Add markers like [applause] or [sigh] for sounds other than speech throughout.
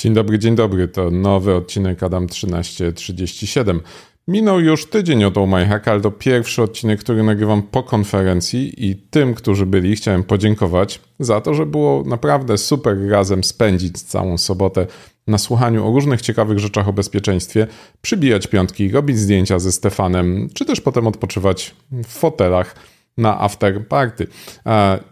Dzień dobry, dzień dobry. To nowy odcinek Adam 1337. Minął już tydzień od My Hack, ale to pierwszy odcinek, który nagrywam po konferencji i tym, którzy byli, chciałem podziękować za to, że było naprawdę super razem spędzić całą sobotę na słuchaniu o różnych ciekawych rzeczach o bezpieczeństwie, przybijać piątki, robić zdjęcia ze Stefanem, czy też potem odpoczywać w fotelach na after party.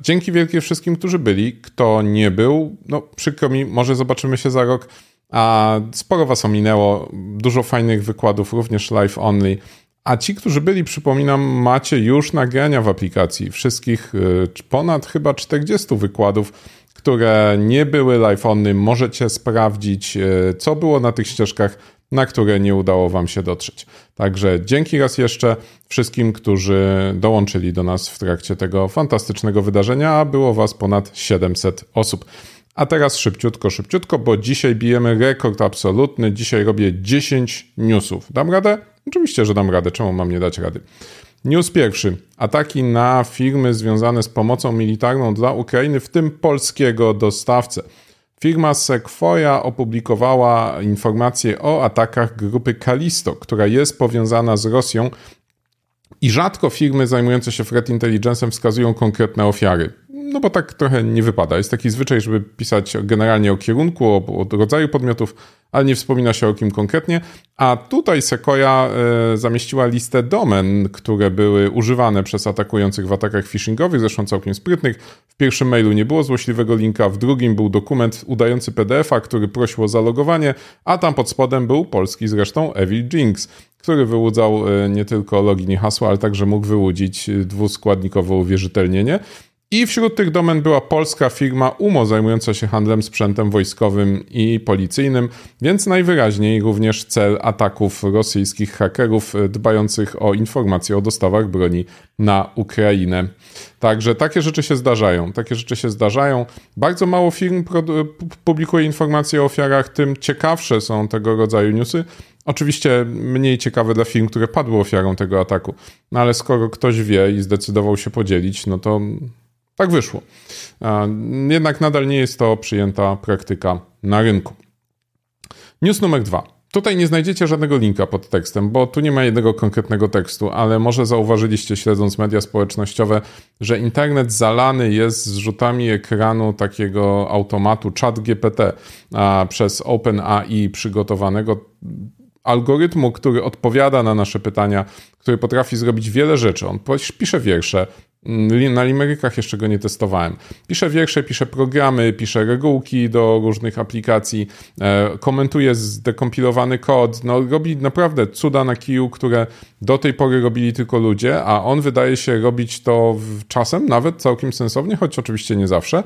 Dzięki wielkie wszystkim, którzy byli. Kto nie był, no przykro mi, może zobaczymy się za rok. A sporo was ominęło, dużo fajnych wykładów, również live only. A ci, którzy byli, przypominam, macie już nagrania w aplikacji. Wszystkich y, ponad chyba 40 wykładów, które nie były live only. Możecie sprawdzić, y, co było na tych ścieżkach na które nie udało Wam się dotrzeć. Także dzięki raz jeszcze wszystkim, którzy dołączyli do nas w trakcie tego fantastycznego wydarzenia, a było Was ponad 700 osób. A teraz szybciutko, szybciutko, bo dzisiaj bijemy rekord absolutny. Dzisiaj robię 10 newsów. Dam radę? Oczywiście, że dam radę. Czemu mam nie dać rady? News pierwszy. Ataki na firmy związane z pomocą militarną dla Ukrainy, w tym polskiego dostawcę. Firma Sequoia opublikowała informacje o atakach grupy Kalisto, która jest powiązana z Rosją i rzadko firmy zajmujące się threat intelligence'em wskazują konkretne ofiary no bo tak trochę nie wypada. Jest taki zwyczaj, żeby pisać generalnie o kierunku, o, o rodzaju podmiotów, ale nie wspomina się o kim konkretnie. A tutaj Sequoia e, zamieściła listę domen, które były używane przez atakujących w atakach phishingowych, zresztą całkiem sprytnych. W pierwszym mailu nie było złośliwego linka, w drugim był dokument udający PDF-a, który prosił o zalogowanie, a tam pod spodem był polski zresztą Evil Jinx, który wyłudzał e, nie tylko login i hasło, ale także mógł wyłudzić dwuskładnikowe uwierzytelnienie. I wśród tych domen była polska firma UMO zajmująca się handlem sprzętem wojskowym i policyjnym, więc najwyraźniej również cel ataków rosyjskich hakerów dbających o informacje o dostawach broni na Ukrainę. Także takie rzeczy się zdarzają. Takie rzeczy się zdarzają. Bardzo mało firm publikuje informacje o ofiarach, tym ciekawsze są tego rodzaju newsy. Oczywiście mniej ciekawe dla firm, które padły ofiarą tego ataku. No ale skoro ktoś wie i zdecydował się podzielić, no to tak wyszło. Jednak nadal nie jest to przyjęta praktyka na rynku. News numer dwa. Tutaj nie znajdziecie żadnego linka pod tekstem, bo tu nie ma jednego konkretnego tekstu, ale może zauważyliście śledząc media społecznościowe, że internet zalany jest zrzutami ekranu takiego automatu ChatGPT przez OpenAI przygotowanego algorytmu, który odpowiada na nasze pytania, który potrafi zrobić wiele rzeczy. On pisze wiersze, na limerykach jeszcze go nie testowałem. Piszę wiersze, piszę programy, piszę regułki do różnych aplikacji, e, komentuję zdekompilowany kod. No, robi naprawdę cuda na kiju, które do tej pory robili tylko ludzie, a on wydaje się robić to czasem nawet całkiem sensownie, choć oczywiście nie zawsze.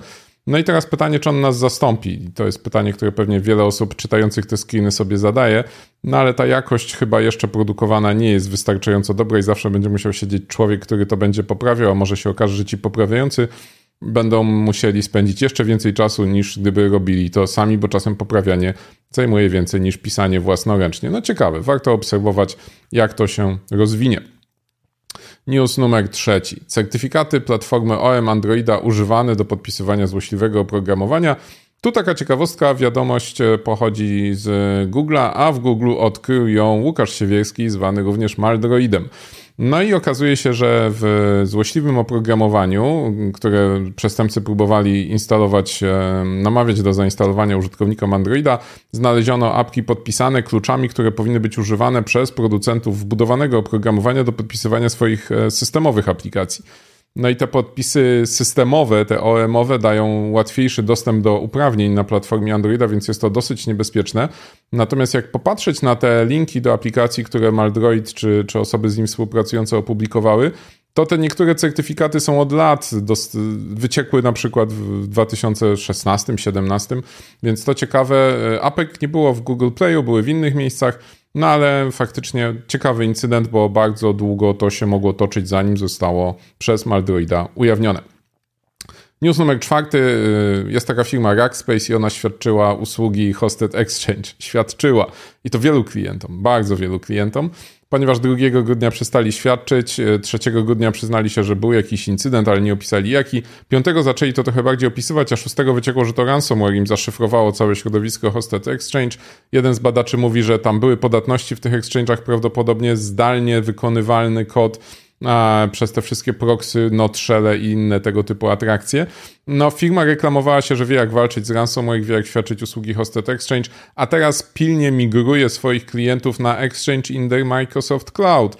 No i teraz pytanie, czy on nas zastąpi? To jest pytanie, które pewnie wiele osób czytających te screeny sobie zadaje, no ale ta jakość chyba jeszcze produkowana nie jest wystarczająco dobra i zawsze będzie musiał siedzieć człowiek, który to będzie poprawiał, a może się okaże, że ci poprawiający będą musieli spędzić jeszcze więcej czasu niż gdyby robili to sami, bo czasem poprawianie zajmuje więcej niż pisanie własnoręcznie. No ciekawe, warto obserwować, jak to się rozwinie. News numer trzeci. Certyfikaty platformy OM Androida używane do podpisywania złośliwego oprogramowania. Tu taka ciekawostka, wiadomość e, pochodzi z Google'a, a w Google odkrył ją Łukasz Siewierski, zwany również Maldroidem. No i okazuje się, że w złośliwym oprogramowaniu, które przestępcy próbowali instalować, e, namawiać do zainstalowania użytkownikom Androida, znaleziono apki podpisane kluczami, które powinny być używane przez producentów wbudowanego oprogramowania do podpisywania swoich e, systemowych aplikacji. No i te podpisy systemowe, te OEM-owe dają łatwiejszy dostęp do uprawnień na platformie Androida, więc jest to dosyć niebezpieczne. Natomiast jak popatrzeć na te linki do aplikacji, które Maldroid czy, czy osoby z nim współpracujące opublikowały, to te niektóre certyfikaty są od lat, wyciekły na przykład w 2016-2017, więc to ciekawe. APEK nie było w Google Playu, były w innych miejscach. No ale faktycznie ciekawy incydent, bo bardzo długo to się mogło toczyć, zanim zostało przez Maldroida ujawnione. News numer czwarty. Y, jest taka firma Rackspace i ona świadczyła usługi Hosted Exchange. Świadczyła. I to wielu klientom, bardzo wielu klientom. Ponieważ 2 grudnia przestali świadczyć, 3 e, grudnia przyznali się, że był jakiś incydent, ale nie opisali jaki. 5 zaczęli to trochę bardziej opisywać, a 6 wyciekło, że to ransomware im zaszyfrowało całe środowisko Hosted Exchange. Jeden z badaczy mówi, że tam były podatności w tych exchange'ach, prawdopodobnie zdalnie wykonywalny kod przez te wszystkie proxy, notshelle i inne tego typu atrakcje. No, firma reklamowała się, że wie jak walczyć z ransomware, wie jak świadczyć usługi Hosted Exchange, a teraz pilnie migruje swoich klientów na Exchange in their Microsoft Cloud.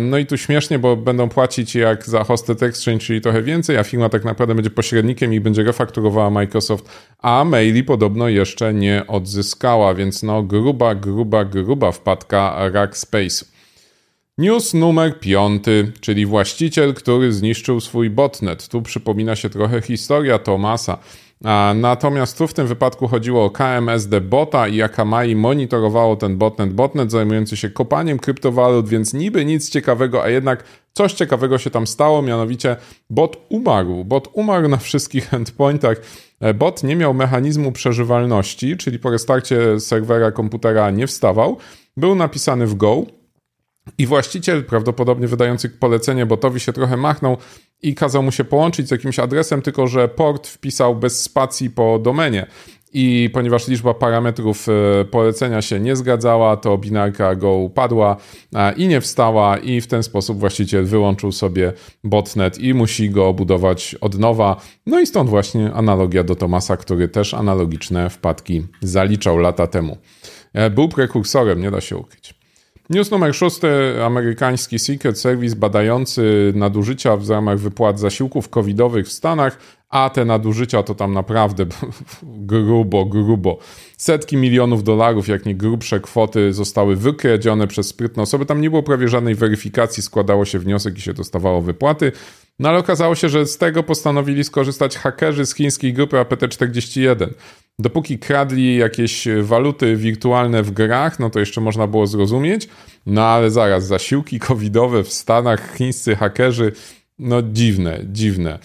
No i tu śmiesznie, bo będą płacić jak za Hosted Exchange, czyli trochę więcej, a firma tak naprawdę będzie pośrednikiem i będzie refakturowała Microsoft, a maili podobno jeszcze nie odzyskała, więc no gruba, gruba, gruba wpadka Rackspace. News numer piąty, czyli właściciel, który zniszczył swój botnet. Tu przypomina się trochę historia Tomasa. Natomiast tu w tym wypadku chodziło o KMSD bota i Akamai monitorowało ten botnet. Botnet zajmujący się kopaniem kryptowalut, więc niby nic ciekawego, a jednak coś ciekawego się tam stało, mianowicie bot umarł. Bot umarł na wszystkich [laughs] endpointach. E, bot nie miał mechanizmu przeżywalności, czyli po restarcie serwera komputera nie wstawał. Był napisany w Go, i właściciel, prawdopodobnie wydający polecenie botowi, się trochę machnął i kazał mu się połączyć z jakimś adresem, tylko że port wpisał bez spacji po domenie. I ponieważ liczba parametrów e, polecenia się nie zgadzała, to binarka go upadła i nie wstała, i w ten sposób właściciel wyłączył sobie botnet i musi go budować od nowa. No i stąd właśnie analogia do Tomasa, który też analogiczne wpadki zaliczał lata temu. E, był prekursorem, nie da się ukryć. News numer szósty. Amerykański Secret Service badający nadużycia w ramach wypłat zasiłków covidowych w Stanach, a te nadużycia to tam naprawdę [laughs] grubo, grubo. Setki milionów dolarów, jak nie grubsze kwoty zostały wykradzione przez sprytne osoby. Tam nie było prawie żadnej weryfikacji, składało się wniosek i się dostawało wypłaty. No ale okazało się, że z tego postanowili skorzystać hakerzy z chińskiej grupy APT-41. Dopóki kradli jakieś waluty wirtualne w grach, no to jeszcze można było zrozumieć. No ale zaraz, zasiłki covidowe w Stanach, chińscy hakerzy, no dziwne, dziwne.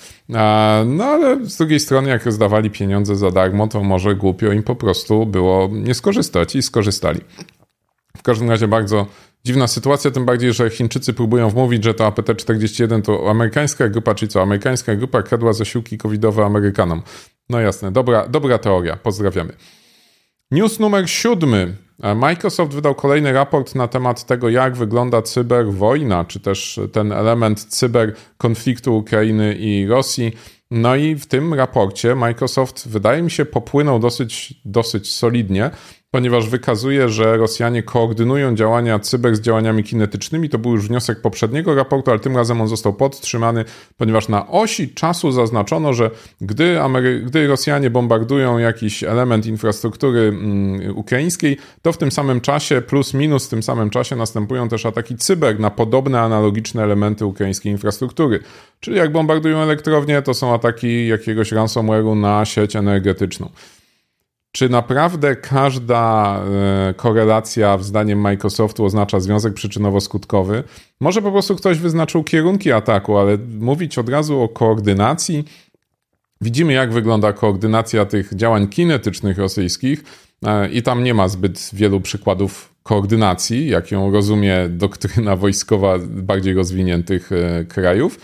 No ale z drugiej strony, jak rozdawali pieniądze za darmo, to może głupio im po prostu było nie skorzystać i skorzystali. W każdym razie bardzo dziwna sytuacja, tym bardziej, że Chińczycy próbują wmówić, że to APT-41 to amerykańska grupa, czyli co, amerykańska grupa kradła zasiłki covidowe Amerykanom. No jasne, dobra, dobra teoria, pozdrawiamy. News numer siódmy. Microsoft wydał kolejny raport na temat tego, jak wygląda cyberwojna, czy też ten element cyberkonfliktu Ukrainy i Rosji. No i w tym raporcie Microsoft, wydaje mi się, popłynął dosyć, dosyć solidnie ponieważ wykazuje, że Rosjanie koordynują działania cyber z działaniami kinetycznymi. To był już wniosek poprzedniego raportu, ale tym razem on został podtrzymany, ponieważ na osi czasu zaznaczono, że gdy, Amery gdy Rosjanie bombardują jakiś element infrastruktury mm, ukraińskiej, to w tym samym czasie, plus minus w tym samym czasie następują też ataki cyber na podobne analogiczne elementy ukraińskiej infrastruktury. Czyli jak bombardują elektrownie, to są ataki jakiegoś ransomware'u na sieć energetyczną. Czy naprawdę każda e, korelacja, zdaniem Microsoftu, oznacza związek przyczynowo-skutkowy? Może po prostu ktoś wyznaczył kierunki ataku, ale mówić od razu o koordynacji. Widzimy, jak wygląda koordynacja tych działań kinetycznych rosyjskich, e, i tam nie ma zbyt wielu przykładów koordynacji, jak ją rozumie doktryna wojskowa bardziej rozwiniętych e, krajów.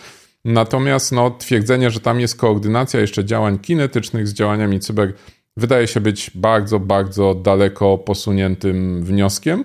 Natomiast no, twierdzenie, że tam jest koordynacja jeszcze działań kinetycznych z działaniami cyber wydaje się być bardzo, bardzo daleko posuniętym wnioskiem.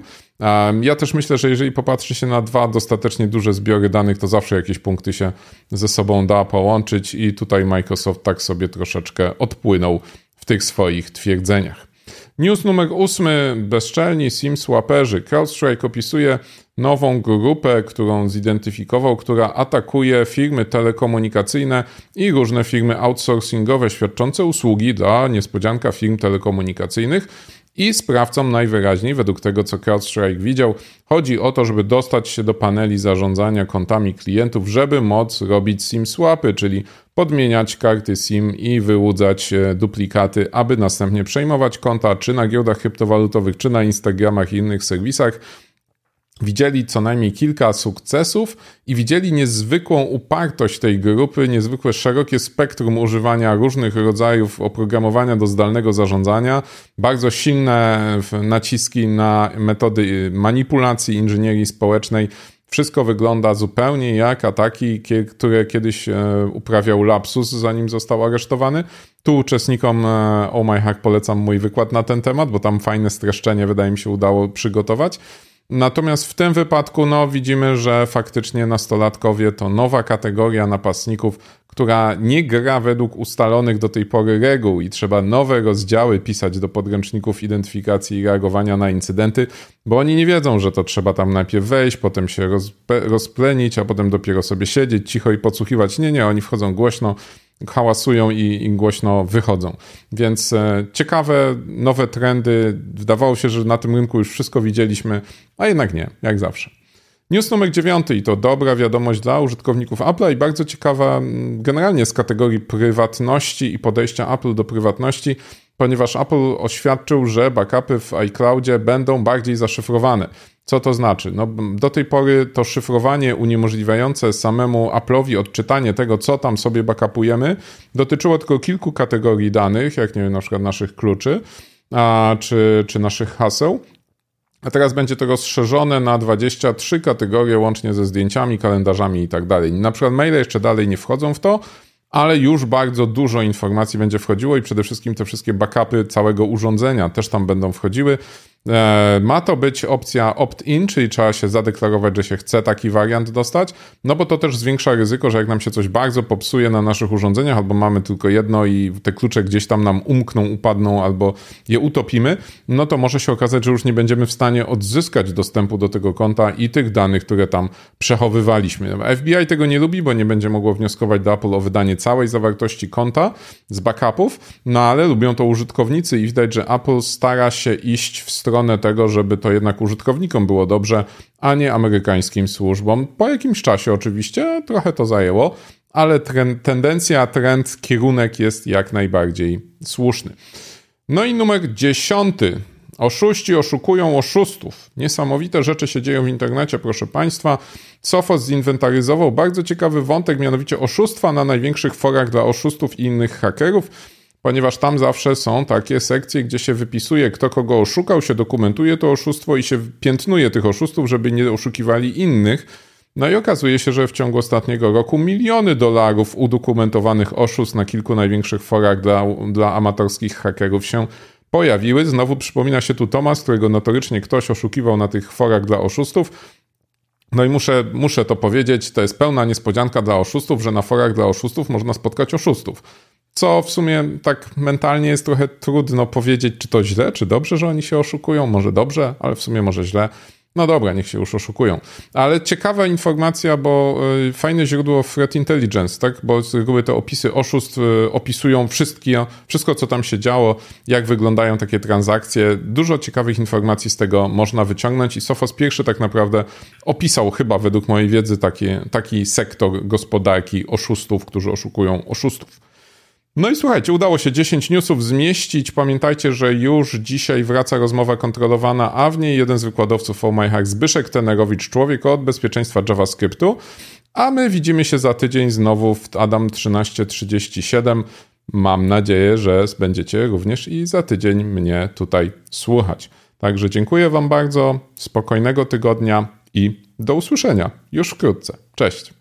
Ja też myślę, że jeżeli popatrzy się na dwa dostatecznie duże zbiory danych, to zawsze jakieś punkty się ze sobą da połączyć, i tutaj Microsoft tak sobie troszeczkę odpłynął w tych swoich twierdzeniach. News numer ósmy. Bezczelni SIM-swaperzy. CrowdStrike opisuje nową grupę, którą zidentyfikował, która atakuje firmy telekomunikacyjne i różne firmy outsourcingowe świadczące usługi dla niespodzianka firm telekomunikacyjnych. I sprawcom najwyraźniej, według tego co CrowdStrike widział, chodzi o to, żeby dostać się do paneli zarządzania kontami klientów, żeby móc robić SIM swapy, czyli podmieniać karty SIM i wyłudzać e, duplikaty, aby następnie przejmować konta czy na giełdach kryptowalutowych, czy na Instagramach i innych serwisach widzieli co najmniej kilka sukcesów i widzieli niezwykłą upartość tej grupy, niezwykłe szerokie spektrum używania różnych rodzajów oprogramowania do zdalnego zarządzania, bardzo silne naciski na metody manipulacji inżynierii społecznej. Wszystko wygląda zupełnie jak ataki, które kiedyś e, uprawiał Lapsus, zanim został aresztowany. Tu uczestnikom e, Oh My Hack polecam mój wykład na ten temat, bo tam fajne streszczenie wydaje mi się udało przygotować. Natomiast w tym wypadku no, widzimy, że faktycznie nastolatkowie to nowa kategoria napastników, która nie gra według ustalonych do tej pory reguł i trzeba nowe rozdziały pisać do podręczników identyfikacji i reagowania na incydenty, bo oni nie wiedzą, że to trzeba tam najpierw wejść, potem się rozplenić, a potem dopiero sobie siedzieć cicho i podsłuchiwać. Nie, nie, oni wchodzą głośno, hałasują i, i głośno wychodzą. Więc e, ciekawe, nowe trendy. Wydawało się, że na tym rynku już wszystko widzieliśmy, a jednak nie, jak zawsze. News numer dziewiąty i to dobra wiadomość dla użytkowników Apple'a i bardzo ciekawa generalnie z kategorii prywatności i podejścia Apple do prywatności, ponieważ Apple oświadczył, że backupy w iCloudzie będą bardziej zaszyfrowane. Co to znaczy? No, do tej pory to szyfrowanie uniemożliwiające samemu Apple'owi odczytanie tego, co tam sobie backupujemy, dotyczyło tylko kilku kategorii danych, jak nie wiem, na przykład naszych kluczy, a, czy, czy naszych haseł. A teraz będzie to rozszerzone na 23 kategorie, łącznie ze zdjęciami, kalendarzami i tak dalej. Na przykład maile jeszcze dalej nie wchodzą w to, ale już bardzo dużo informacji będzie wchodziło i przede wszystkim te wszystkie backupy całego urządzenia też tam będą wchodziły. E, ma to być opcja opt-in, czyli trzeba się zadeklarować, że się chce taki wariant dostać, no bo to też zwiększa ryzyko, że jak nam się coś bardzo popsuje na naszych urządzeniach, albo mamy tylko jedno i te klucze gdzieś tam nam umkną, upadną, albo je utopimy, no to może się okazać, że już nie będziemy w stanie odzyskać dostępu do tego konta i tych danych, które tam przechowywaliśmy. FBI tego nie lubi, bo nie będzie mogło wnioskować do Apple o wydanie całej zawartości konta z backupów, no ale lubią to użytkownicy i widać, że Apple stara się iść w stronę stronę tego, żeby to jednak użytkownikom było dobrze, a nie amerykańskim służbom. Po jakimś czasie oczywiście, trochę to zajęło, ale trend, tendencja, trend, kierunek jest jak najbardziej słuszny. No i numer dziesiąty. Oszuści oszukują oszustów. Niesamowite rzeczy się dzieją w internecie, proszę Państwa. Sophos zinwentaryzował bardzo ciekawy wątek, mianowicie oszustwa na największych forach dla oszustów i innych hakerów ponieważ tam zawsze są takie sekcje, gdzie się wypisuje, kto kogo oszukał, się dokumentuje to oszustwo i się piętnuje tych oszustów, żeby nie oszukiwali innych. No i okazuje się, że w ciągu ostatniego roku miliony dolarów udokumentowanych oszustw na kilku największych forach dla, dla amatorskich hakerów się pojawiły. Znowu przypomina się tu Tomas, którego notorycznie ktoś oszukiwał na tych forach dla oszustów. No i muszę, muszę to powiedzieć, to jest pełna niespodzianka dla oszustów, że na forach dla oszustów można spotkać oszustów. Co w sumie tak mentalnie jest trochę trudno powiedzieć, czy to źle, czy dobrze, że oni się oszukują. Może dobrze, ale w sumie może źle. No dobra, niech się już oszukują. Ale ciekawa informacja, bo y, fajne źródło Threat Intelligence, tak? Bo z reguły te opisy oszustw y, opisują wszystkie, wszystko, co tam się działo, jak wyglądają takie transakcje. Dużo ciekawych informacji z tego można wyciągnąć i Sophos pierwszy tak naprawdę opisał chyba według mojej wiedzy taki, taki sektor gospodarki oszustów, którzy oszukują oszustów. No i słuchajcie, udało się 10 newsów zmieścić. Pamiętajcie, że już dzisiaj wraca rozmowa kontrolowana, a w niej jeden z wykładowców OMyHack Zbyszek Tenerowicz, człowiek od bezpieczeństwa JavaScriptu. A my widzimy się za tydzień znowu w Adam 1337. Mam nadzieję, że będziecie również i za tydzień mnie tutaj słuchać. Także dziękuję Wam bardzo, spokojnego tygodnia i do usłyszenia już wkrótce. Cześć.